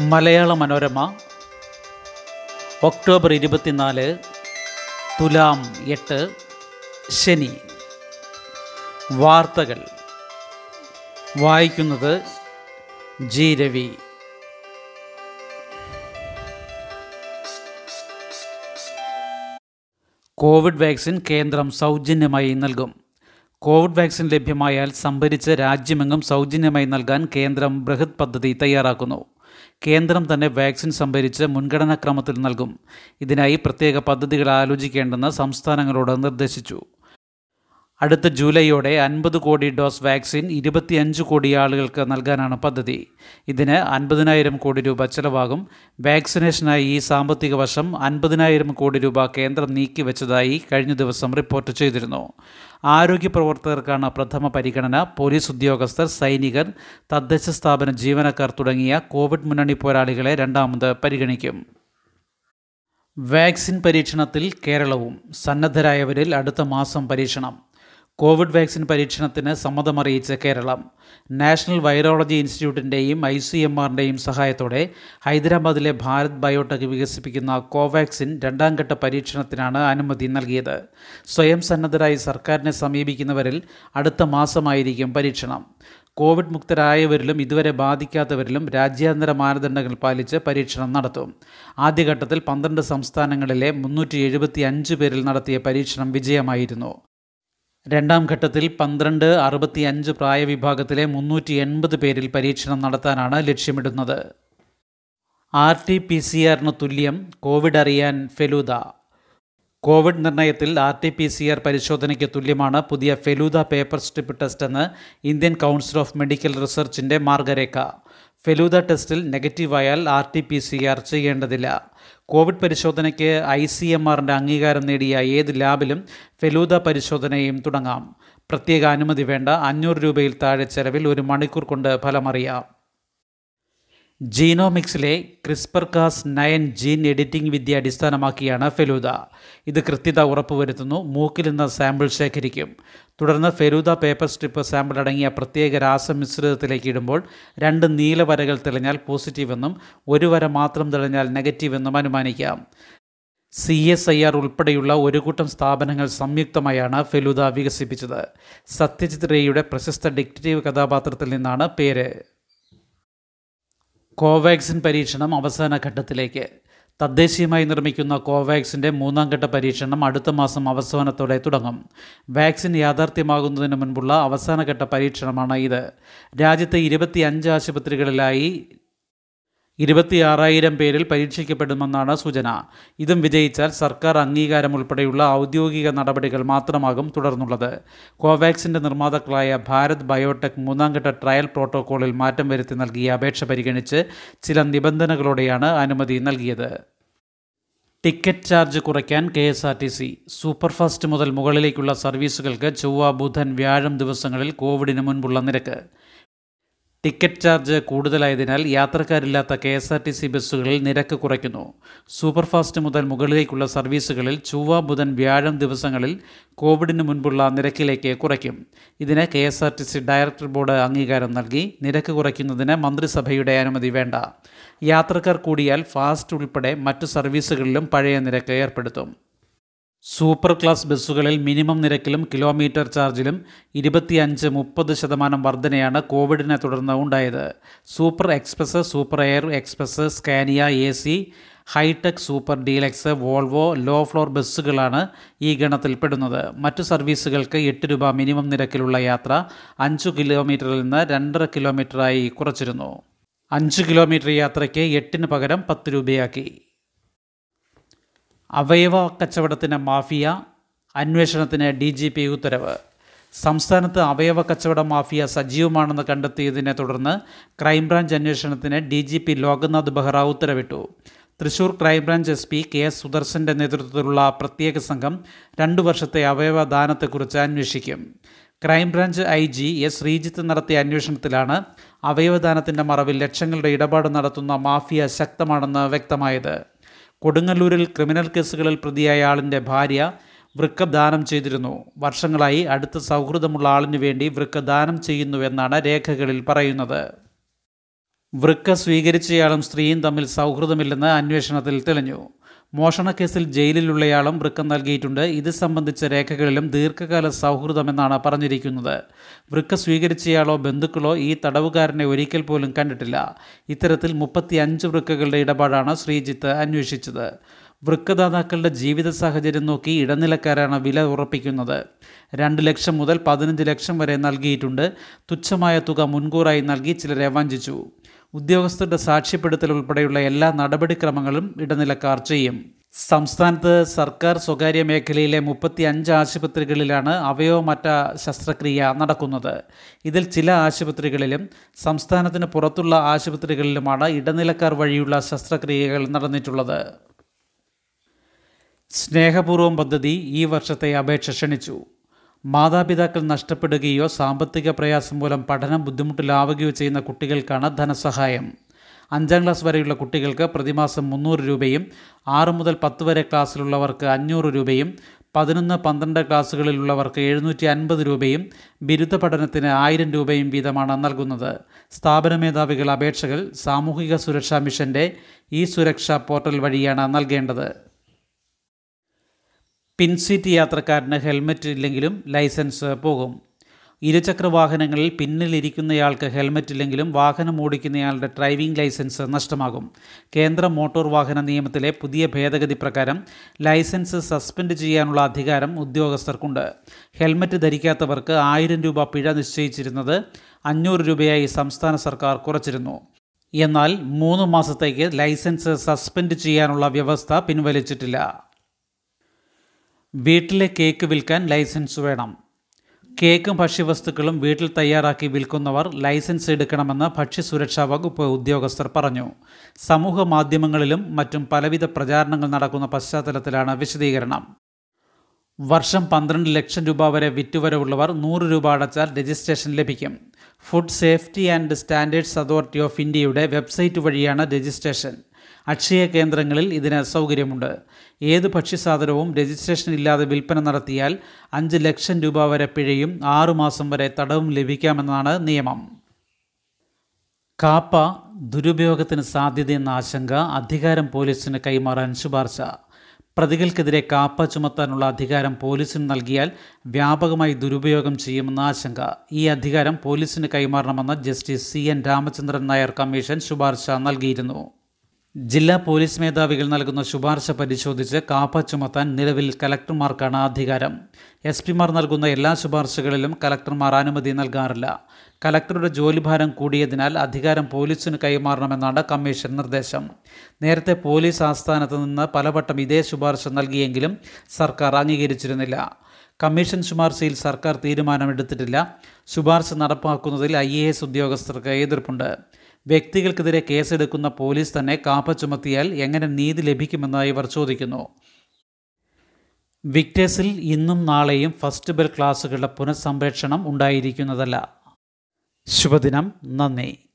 Malayala Manorama October ഇരുപത്തിനാല് തുലാം എട്ട് ശനി. വാർത്തകൾ. വായിക്കുന്നത് ജി രവി. കോവിഡ് വാക്സിൻ കേന്ദ്രം സൗജന്യമായി നൽകും. കോവിഡ് വാക്സിൻ ലഭ്യമായാൽ സംഭരിച്ച് രാജ്യമെങ്ങും സൗജന്യമായി നൽകാൻ കേന്ദ്രം ബൃഹത് പദ്ധതി തയ്യാറാക്കുന്നു. കേന്ദ്രം തന്നെ വാക്സിൻ സംഭരിച്ച് മുൻഗണനാക്രമത്തിൽ നൽകും. ഇതിനായി പ്രത്യേക പദ്ധതികൾ ആലോചിക്കേണ്ടെന്ന് സംസ്ഥാനങ്ങളോട് നിർദ്ദേശിച്ചു. അടുത്ത ജൂലൈയോടെ അൻപത് കോടി ഡോസ് വാക്സിൻ ഇരുപത്തിയഞ്ച് കോടി ആളുകൾക്ക് നൽകാനാണ് പദ്ധതി. ഇതിന് അൻപതിനായിരം കോടി രൂപ ചെലവാകും. വാക്സിനേഷനായി ഈ സാമ്പത്തിക വർഷം അൻപതിനായിരം കോടി രൂപ കേന്ദ്രം നീക്കിവെച്ചതായി കഴിഞ്ഞ ദിവസം റിപ്പോർട്ട് ചെയ്തിരുന്നു. ആരോഗ്യ പ്രവർത്തകർക്കാണ് പ്രഥമ പരിഗണന. പോലീസ് ഉദ്യോഗസ്ഥർ സൈനികർ തദ്ദേശ സ്ഥാപന ജീവനക്കാർ തുടങ്ങിയ കോവിഡ് മുന്നണി പോരാളികളെ രണ്ടാമത് പരിഗണിക്കും. വാക്സിൻ പരീക്ഷണത്തിൽ കേരളവും സന്നദ്ധരായവരിൽ അടുത്ത മാസം പരീക്ഷണം. കോവിഡ് വാക്സിൻ പരീക്ഷണത്തിന് സമ്മതമറിയിച്ച കേരളം. നാഷണൽ വൈറോളജി ഇൻസ്റ്റിറ്റ്യൂട്ടിന്റെയും ഐ സി എം ആറിന്റെയും സഹായത്തോടെ ഹൈദരാബാദിലെ ഭാരത് ബയോടെക് വികസിപ്പിക്കുന്ന കോവാക്സിൻ രണ്ടാം ഘട്ട പരീക്ഷണത്തിനാണ് അനുമതി നൽകിയത്. സ്വയം സന്നദ്ധരായി സർക്കാരിനെ സമീപിക്കുന്നവരിൽ അടുത്ത മാസമായിരിക്കും പരീക്ഷണം. കോവിഡ് മുക്തരായവരിലും ഇതുവരെ ബാധിക്കാത്തവരിലും രാജ്യാന്തര മാനദണ്ഡങ്ങൾ പാലിച്ച് പരീക്ഷണം നടത്തും. ആദ്യഘട്ടത്തിൽ പന്ത്രണ്ട് സംസ്ഥാനങ്ങളിലെ മുന്നൂറ്റി എഴുപത്തി അഞ്ച് പേരിൽ നടത്തിയ പരീക്ഷണം വിജയമായിരുന്നു. രണ്ടാം ഘട്ടത്തിൽ പന്ത്രണ്ട് അറുപത്തി അഞ്ച് പ്രായവിഭാഗത്തിലെ മുന്നൂറ്റി എൺപത് പേരിൽ പരീക്ഷണം നടത്താനാണ് ലക്ഷ്യമിടുന്നത്. ആർ ടി പി സി ആറിന് തുല്യം കോവിഡ് അറിയാൻ Feluda. Covid നിർണയത്തിൽ R T P C R പരിശോധനയ്ക്ക് തുല്യമാണ് പുതിയ ഫെലൂദ പേപ്പർ സ്ട്രിപ്പ് ടെസ്റ്റ് എന്ന് ഇന്ത്യൻ കൗൺസിൽ ഓഫ് മെഡിക്കൽ റിസർച്ചിന്റെ മാർഗരേഖ. ഫെലൂദ ടെസ്റ്റിൽ നെഗറ്റീവായാൽ R T P C R ചെയ്യേണ്ടതില്ല. കോവിഡ് പരിശോധനയ്ക്ക് ഐ സി എം ആറിന്റെ അംഗീകാരം നേടിയ ഏത് ലാബിലും ഫെലൂദ പരിശോധനയും തുടങ്ങാം. പ്രത്യേക അനുമതി വേണ്ട അഞ്ഞൂറ് രൂപയിൽ താഴെ ചെലവിൽ ഒരു മണിക്കൂർ കൊണ്ട് ഫലമറിയാം. ജീനോമിക്സിലെ CRISPR Cas nine gene editing വിദ്യ അടിസ്ഥാനമാക്കിയാണ് ഫെലൂദ. ഇത് കൃത്യത ഉറപ്പുവരുത്തുന്നു മൂക്കിൽ നിന്ന് സാമ്പിൾ ശേഖരിക്കും. തുടർന്ന് ഫെലൂദ പേപ്പർ സ്ട്രിപ്പ് സാമ്പിൾ അടങ്ങിയ പ്രത്യേക രാസമിശ്രിതത്തിലേക്ക് ഇടുമ്പോൾ രണ്ട് നീല വരകൾ തെളിഞ്ഞാൽ പോസിറ്റീവെന്നും ഒരു വര മാത്രം തെളിഞ്ഞാൽ നെഗറ്റീവെന്നും അനുമാനിക്കാം. സി എസ് ഐ ആർ ഉൾപ്പെടെയുള്ള ഒരു കൂട്ടം സ്ഥാപനങ്ങൾ സംയുക്തമായാണ് ഫെലൂദ വികസിപ്പിച്ചത്. സത്യജിത് റേയുടെ പ്രശസ്ത ഡിക്റ്റേറ്റീവ് കഥാപാത്രത്തിൽ നിന്നാണ് പേര്. കോവാക്സിൻ പരീക്ഷണം അവസാന ഘട്ടത്തിലേക്ക്. തദ്ദേശീയമായി നിർമ്മിക്കുന്ന കോവാക്സിന്റെ മൂന്നാം ഘട്ട പരീക്ഷണം അടുത്ത മാസം അവസാനത്തോടെ തുടങ്ങും. വാക്സിൻ യാഥാർത്ഥ്യമാകുന്നതിന് മുൻപുള്ള അവസാനഘട്ട പരീക്ഷണമാണ് ഇത്. രാജ്യത്തെ ഇരുപത്തി ആശുപത്രികളിലായി ഇരുപത്തിയാറായിരം പേരിൽ പരീക്ഷിക്കപ്പെടുമെന്നാണ് സൂചന. ഇതും വിജയിച്ചാൽ സർക്കാർ അംഗീകാരം ഉൾപ്പെടെയുള്ള ഔദ്യോഗിക നടപടികൾ മാത്രമാകും തുടർന്നുള്ളത്. കോവാക്സിന്റെ നിർമ്മാതാക്കളായ ഭാരത് ബയോടെക് മൂന്നാംഘട്ട ട്രയൽ പ്രോട്ടോക്കോളിൽ മാറ്റം വരുത്തി നൽകിയ അപേക്ഷ പരിഗണിച്ച് ചില നിബന്ധനകളോടെയാണ് അനുമതി നൽകിയത്. ടിക്കറ്റ് ചാർജ് കുറയ്ക്കാൻ K S R T C. Superfast മുതൽ മുകളിലേക്കുള്ള സർവീസുകൾക്ക് ചൊവ്വ ബുധൻ വ്യാഴം ദിവസങ്ങളിൽ കോവിഡിന് മുൻപുള്ള നിരക്ക്. ടിക്കറ്റ് ചാർജ് കൂടുതലായതിനാൽ യാത്രക്കാരില്ലാത്ത K S R T C ബസ്സുകളിൽ നിരക്ക് കുറയ്ക്കുന്നു. സൂപ്പർഫാസ്റ്റ് മുതൽ മുകളിലേക്കുള്ള സർവീസുകളിൽ ചൊവ്വ ബുധൻ വ്യാഴം ദിവസങ്ങളിൽ കോവിഡിന് മുൻപുള്ള നിരക്കിലേക്ക് കുറയ്ക്കും. ഇതിന് K S R T C director board അംഗീകാരം നൽകി നിരക്ക് കുറയ്ക്കുന്നതിന് മന്ത്രിസഭയുടെ അനുമതി വേണ്ട. യാത്രക്കാർ കൂടിയാൽ ഫാസ്റ്റ് ഉൾപ്പെടെ മറ്റു സർവീസുകളിലും പഴയ നിരക്ക് ഏർപ്പെടുത്തും. സൂപ്പർ ക്ലാസ് ബസ്സുകളിൽ മിനിമം നിരക്കിലും കിലോമീറ്റർ ചാർജിലും ഇരുപത്തിയഞ്ച് മുപ്പത് ശതമാനം വർധനയാണ് കോവിഡിനെ തുടർന്ന് ഉണ്ടായത്. Super express super air express Scania A C hitech super deluxe Volvo low floor ബസ്സുകളാണ് ഈ ഗണത്തിൽപ്പെടുന്നത്. മറ്റു സർവീസുകൾക്ക് എട്ട് രൂപ മിനിമം നിരക്കിലുള്ള യാത്ര അഞ്ച് കിലോമീറ്ററിൽ നിന്ന് രണ്ടര കിലോമീറ്ററായി കുറച്ചിരുന്നു. അഞ്ച് കിലോമീറ്റർ യാത്രയ്ക്ക് എട്ടിന് പകരം പത്ത് രൂപയാക്കി. അവയവ കച്ചവടത്തിന് മാഫിയ അന്വേഷണത്തിന് ഡി ജി പി ഉത്തരവ്. സംസ്ഥാനത്ത് അവയവ കച്ചവട മാഫിയ സജീവമാണെന്ന് കണ്ടെത്തിയതിനെ തുടർന്ന് ക്രൈംബ്രാഞ്ച് അന്വേഷണത്തിന് D G P Loknath Behra ഉത്തരവിട്ടു. Thrissur crime branch S P K S സുദർശന്റെ നേതൃത്വത്തിലുള്ള പ്രത്യേക സംഘം രണ്ടു വർഷത്തെ അവയവ ദാനത്തെക്കുറിച്ച് അന്വേഷിക്കും. Crime branch I G S Sreejith നടത്തിയ അന്വേഷണത്തിലാണ് അവയവദാനത്തിന്റെ മറവിൽ ലക്ഷങ്ങളുടെ ഇടപാട് നടത്തുന്ന മാഫിയ ശക്തമാണെന്ന് വ്യക്തമായത്. കൊടുങ്ങല്ലൂരിൽ ക്രിമിനൽ കേസുകളിൽ പ്രതിയായ ആളിന്റെ ഭാര്യ വൃക്ക ദാനം ചെയ്തിരുന്നു. വർഷങ്ങളായി അടുത്ത സൗഹൃദമുള്ള ആളിനു വേണ്ടി വൃക്ക ദാനം ചെയ്യുന്നുവെന്നാണ് രേഖകളിൽ പറയുന്നത്. വൃക്ക സ്വീകരിച്ചയാളും സ്ത്രീയും തമ്മിൽ സൗഹൃദമില്ലെന്ന് അന്വേഷണത്തിൽ തെളിഞ്ഞു. മോഷണക്കേസിൽ ജയിലിലുള്ളയാളും വൃക്കം നൽകിയിട്ടുണ്ട്. ഇത് സംബന്ധിച്ച രേഖകളിലും ദീർഘകാല സൗഹൃദമെന്നാണ് പറഞ്ഞിരിക്കുന്നത്. വൃക്ക സ്വീകരിച്ചയാളോ ബന്ധുക്കളോ ഈ തടവുകാരനെ ഒരിക്കൽ പോലും കണ്ടിട്ടില്ല. ഇത്തരത്തിൽ മുപ്പത്തി അഞ്ച് വൃക്കകളുടെ ഇടപാടാണ് ശ്രീജിത്ത് അന്വേഷിച്ചത്. വൃക്കദാതാക്കളുടെ ജീവിത സാഹചര്യം നോക്കി ഇടനിലക്കാരാണ് വില ഉറപ്പിക്കുന്നത്. രണ്ട് ലക്ഷം മുതൽ പതിനഞ്ച് ലക്ഷം വരെ നൽകിയിട്ടുണ്ട്. തുച്ഛമായ തുക മുൻകൂറായി നൽകി ചിലരെ വഞ്ചിച്ചു. ഉദ്യോഗസ്ഥരുടെ സാക്ഷ്യപ്പെടുത്തൽ ഉൾപ്പെടെയുള്ള എല്ലാ നടപടിക്രമങ്ങളും ഇടനിലക്കാർ ചെയ്യും. സംസ്ഥാനത്ത് സർക്കാർ സ്വകാര്യ മേഖലയിലെ മുപ്പത്തി അഞ്ച് ആശുപത്രികളിലാണ് അവയവമറ്റ ശസ്ത്രക്രിയ നടക്കുന്നത്. ഇതിൽ ചില ആശുപത്രികളിലും സംസ്ഥാനത്തിന് പുറത്തുള്ള ആശുപത്രികളിലുമാണ് ഇടനിലക്കാർ വഴിയുള്ള ശസ്ത്രക്രിയകൾ നടന്നിട്ടുള്ളത്. സ്നേഹപൂർവം പദ്ധതി ഈ വർഷത്തെ അപേക്ഷ ക്ഷണിച്ചു. മാതാപിതാക്കൾ നഷ്ടപ്പെടുകയോ സാമ്പത്തിക പ്രയാസം മൂലം പഠനം ബുദ്ധിമുട്ടിലാവുകയോ ചെയ്യുന്ന കുട്ടികൾക്കാണ് ധനസഹായം. അഞ്ചാം ക്ലാസ് വരെയുള്ള കുട്ടികൾക്ക് പ്രതിമാസം മുന്നൂറ് രൂപയും ആറ് മുതൽ പത്ത് വരെ ക്ലാസ്സിലുള്ളവർക്ക് അഞ്ഞൂറ് രൂപയും പതിനൊന്ന് പന്ത്രണ്ട് ക്ലാസ്സുകളിലുള്ളവർക്ക് എഴുന്നൂറ്റി അൻപത് രൂപയും ബിരുദ പഠനത്തിന് ആയിരം രൂപയും വീതമാണ് നൽകുന്നത്. സ്ഥാപന മേധാവികൾ അപേക്ഷകൾ സാമൂഹിക സുരക്ഷാ മിഷന്റെ ഈ സുരക്ഷാ പോർട്ടൽ വഴിയാണ് നൽകേണ്ടത്. പിൻസീറ്റ് യാത്രക്കാരന് ഹെൽമറ്റ് ഇല്ലെങ്കിലും ലൈസൻസ് പോകും. ഇരുചക്ര വാഹനങ്ങളിൽ പിന്നിലിരിക്കുന്നയാൾക്ക് ഹെൽമറ്റ് ഇല്ലെങ്കിലും വാഹനം ഓടിക്കുന്നയാളുടെ ഡ്രൈവിംഗ് ലൈസൻസ് നഷ്ടമാകും. കേന്ദ്ര മോട്ടോർ വാഹന നിയമത്തിലെ പുതിയ ഭേദഗതി പ്രകാരം ലൈസൻസ് സസ്പെൻഡ് ചെയ്യാനുള്ള അധികാരം ഉദ്യോഗസ്ഥർക്കുണ്ട്. ഹെൽമറ്റ് ധരിക്കാത്തവർക്ക് ആയിരം രൂപ പിഴ നിശ്ചയിച്ചിരുന്നത് അഞ്ഞൂറ് രൂപയായി സംസ്ഥാന സർക്കാർ കുറച്ചിരുന്നു. എന്നാൽ മൂന്ന് മാസത്തേക്ക് ലൈസൻസ് സസ്പെൻഡ് ചെയ്യാനുള്ള വ്യവസ്ഥ പിൻവലിച്ചിട്ടില്ല. വീട്ടിലെ കേക്ക് വിൽക്കാൻ ലൈസൻസ് വേണം. കേക്കും ഭക്ഷ്യവസ്തുക്കളും വീട്ടിൽ തയ്യാറാക്കി വിൽക്കുന്നവർ ലൈസൻസ് എടുക്കണമെന്ന് ഭക്ഷ്യസുരക്ഷാ വകുപ്പ് ഉദ്യോഗസ്ഥർ പറഞ്ഞു. സമൂഹ മാധ്യമങ്ങളിലും മറ്റും പലവിധ പ്രചാരണങ്ങൾ നടക്കുന്ന പശ്ചാത്തലത്തിലാണ് വിശദീകരണം. വർഷം പന്ത്രണ്ട് ലക്ഷം രൂപ വരെ വിറ്റുവരവുള്ളവർ നൂറ് രൂപ അടച്ചാൽ രജിസ്ട്രേഷൻ ലഭിക്കും. Food safety and standards authority of ഇന്ത്യയുടെ വെബ്സൈറ്റ് വഴിയാണ് രജിസ്ട്രേഷൻ. അക്ഷയ കേന്ദ്രങ്ങളിൽ ഇതിന് സൗകര്യമുണ്ട്. ഏത് ഭക്ഷ്യസാധനവും രജിസ്ട്രേഷൻ ഇല്ലാതെ വിൽപ്പന നടത്തിയാൽ അഞ്ച് ലക്ഷം രൂപ വരെ പിഴയും ആറുമാസം വരെ തടവും ലഭിക്കാമെന്നാണ് നിയമം. കാപ്പ ദുരുപയോഗത്തിന് സാധ്യതയെന്ന ആശങ്ക അധികാരം പോലീസിന് കൈമാറാൻ ശുപാർശ. പ്രതികൾക്കെതിരെ കാപ്പ ചുമത്താനുള്ള അധികാരം പോലീസിന് നൽകിയാൽ വ്യാപകമായി ദുരുപയോഗം ചെയ്യുമെന്ന ആശങ്ക. ഈ അധികാരം പോലീസിന് കൈമാറണമെന്ന് justice C N Ramachandran Nair commission ശുപാർശ നൽകിയിരുന്നു. ജില്ലാ പോലീസ് മേധാവികൾ നൽകുന്ന ശുപാർശ പരിശോധിച്ച് കാപ്പ ചുമത്താൻ നിലവിൽ കലക്ടർമാർക്കാണ് അധികാരം. എസ് പിമാർ നൽകുന്ന എല്ലാ ശുപാർശകളിലും കലക്ടർമാർ അനുമതി നൽകാറില്ല. കലക്ടറുടെ ജോലിഭാരം കൂടിയതിനാൽ അധികാരം പോലീസിന് കൈമാറണമെന്നാണ് കമ്മീഷൻ നിർദ്ദേശം. നേരത്തെ പോലീസ് ആസ്ഥാനത്ത് നിന്ന് പലവട്ടം ഇതേ ശുപാർശ നൽകിയെങ്കിലും സർക്കാർ അംഗീകരിച്ചിരുന്നില്ല. കമ്മീഷൻ ശുപാർശയിൽ സർക്കാർ തീരുമാനമെടുത്തിട്ടില്ല. ശുപാർശ നടപ്പാക്കുന്നതിൽ ഐ ഉദ്യോഗസ്ഥർക്ക് എതിർപ്പുണ്ട്. വ്യക്തികൾക്കെതിരെ കേസെടുക്കുന്ന പോലീസ് തന്നെ കാപ്പ ചുമത്തിയാൽ എങ്ങനെ നീതി ലഭിക്കുമെന്ന് ഇവർ ചോദിക്കുന്നു. വിക്ടേഴ്സിൽ ഇന്നും നാളെയും ഫസ്റ്റ് ബെൽ ക്ലാസ്സുകളുടെ പുനഃസംപ്രേഷണം ഉണ്ടായിരിക്കുന്നതല്ല. ശുഭദിനം. നന്ദി.